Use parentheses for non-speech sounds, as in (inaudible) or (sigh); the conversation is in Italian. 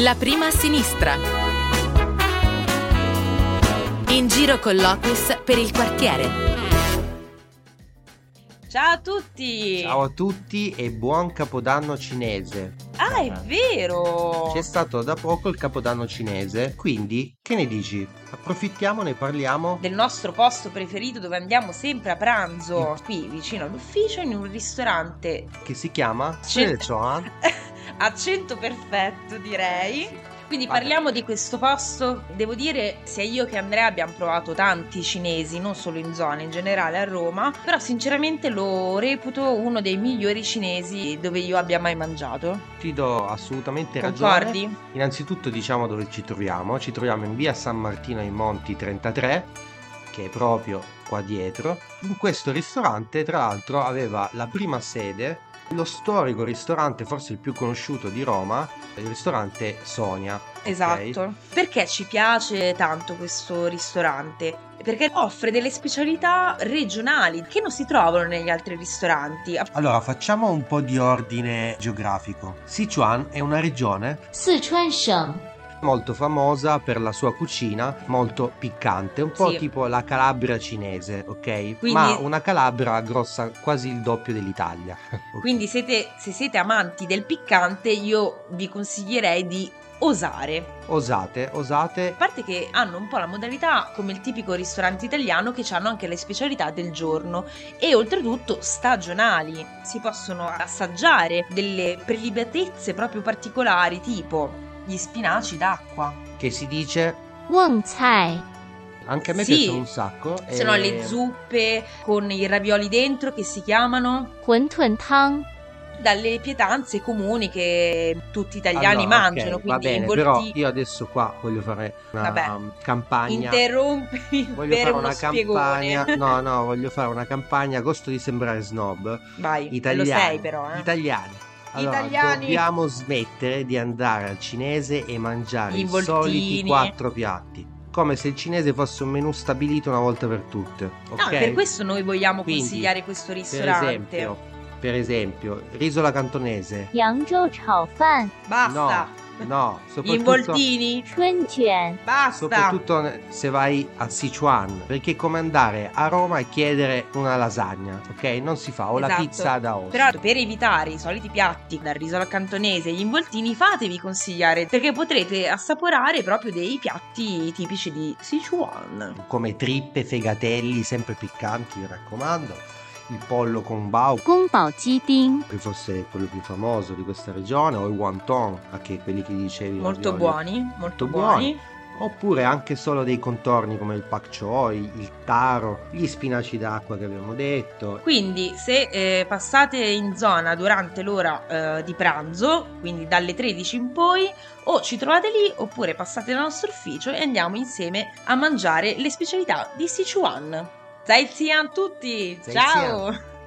La prima a sinistra. In giro con Locus per il quartiere. Ciao a tutti! Ciao a tutti e buon capodanno cinese. Ah, è vero! C'è stato da poco il capodanno cinese, quindi che ne dici? Approfittiamo, ne parliamo. Del nostro posto preferito dove andiamo sempre a pranzo, qui vicino all'ufficio, in un ristorante Che si chiama Sichuan. (laughs) accento perfetto, direi. Quindi parliamo di questo posto. Devo dire, sia io che Andrea abbiamo provato tanti cinesi, non solo in zona, in generale a Roma, però sinceramente lo reputo uno dei migliori cinesi dove io abbia mai mangiato. Ti do assolutamente ragione. Concordi? Innanzitutto diciamo dove ci troviamo. Ci troviamo in via San Martino ai Monti 33, che è proprio qua dietro. In questo ristorante, tra l'altro, aveva la prima sede lo storico ristorante, forse il più conosciuto di Roma, il ristorante Sonia. Esatto. Okay? Perché ci piace tanto questo ristorante? Perché offre delle specialità regionali che non si trovano negli altri ristoranti. Allora, facciamo un po' di ordine geografico. Sichuan è una regione. Sichuan Sheng molto famosa per la sua cucina molto piccante, un po' Sì. tipo la Calabria cinese, ok? Quindi- Ma una Calabria grossa quasi il doppio dell'Italia. (laughs) ok? Quindi siete- se siete amanti del piccante, io vi consiglierei di osare. osate, osate. A parte che hanno un po' la modalità come il tipico ristorante italiano che hanno anche le specialità del giorno e oltretutto stagionali. Si possono assaggiare delle prelibatezze proprio particolari tipo gli spinaci d'acqua. Che si dice? Wang anche a me sì. piacciono un sacco. Sono le ehm, zuppe con i ravioli dentro che si chiamano Tang. Dalle pietanze comuni che tutti gli italiani ah allora, mangiano. Okay, va bene, involti... però io adesso qua voglio fare una Vabbè, um, campagna. Interrompi (laughs) Voglio fare una campagna. (laughs) No, no, voglio fare una campagna a costo di sembrare snob. Vai, italiani, lo sei però. Eh. Italiani allora, italiani. Dobbiamo smettere di andare al cinese e mangiare i soliti quattro piatti. Come se il cinese fosse un menù stabilito una volta per tutte. Okay? No, per questo noi vogliamo Quindi, consigliare questo ristorante. Per esempio, per esempio, riso cantonese. Basta. No no, Gli soprattutto, involtini. 春卷 Basta. soprattutto se vai a Sichuan, perché è come andare a Roma e chiedere una lasagna, ok? Non si fa, o la Esatto. pizza da osso. Però per evitare i soliti piatti dal riso alla cantonese e gli involtini fatevi consigliare perché potrete assaporare proprio dei piatti tipici di Sichuan. come trippe, fegatelli, sempre piccanti, mi raccomando il pollo con bao, che fosse quello più famoso di questa regione, o i wonton, che quelli che dicevi. Molto ravioli. buoni, molto buoni. buoni. Oppure anche solo dei contorni come il pak choi, il taro, gli spinaci d'acqua che abbiamo detto. Quindi se eh, passate in zona durante l'ora eh, di pranzo, quindi dalle 13 in poi, o ci trovate lì oppure passate dal nostro ufficio e andiamo insieme a mangiare le specialità di Sichuan. Zaizian tutti! Zaijian. Ciao!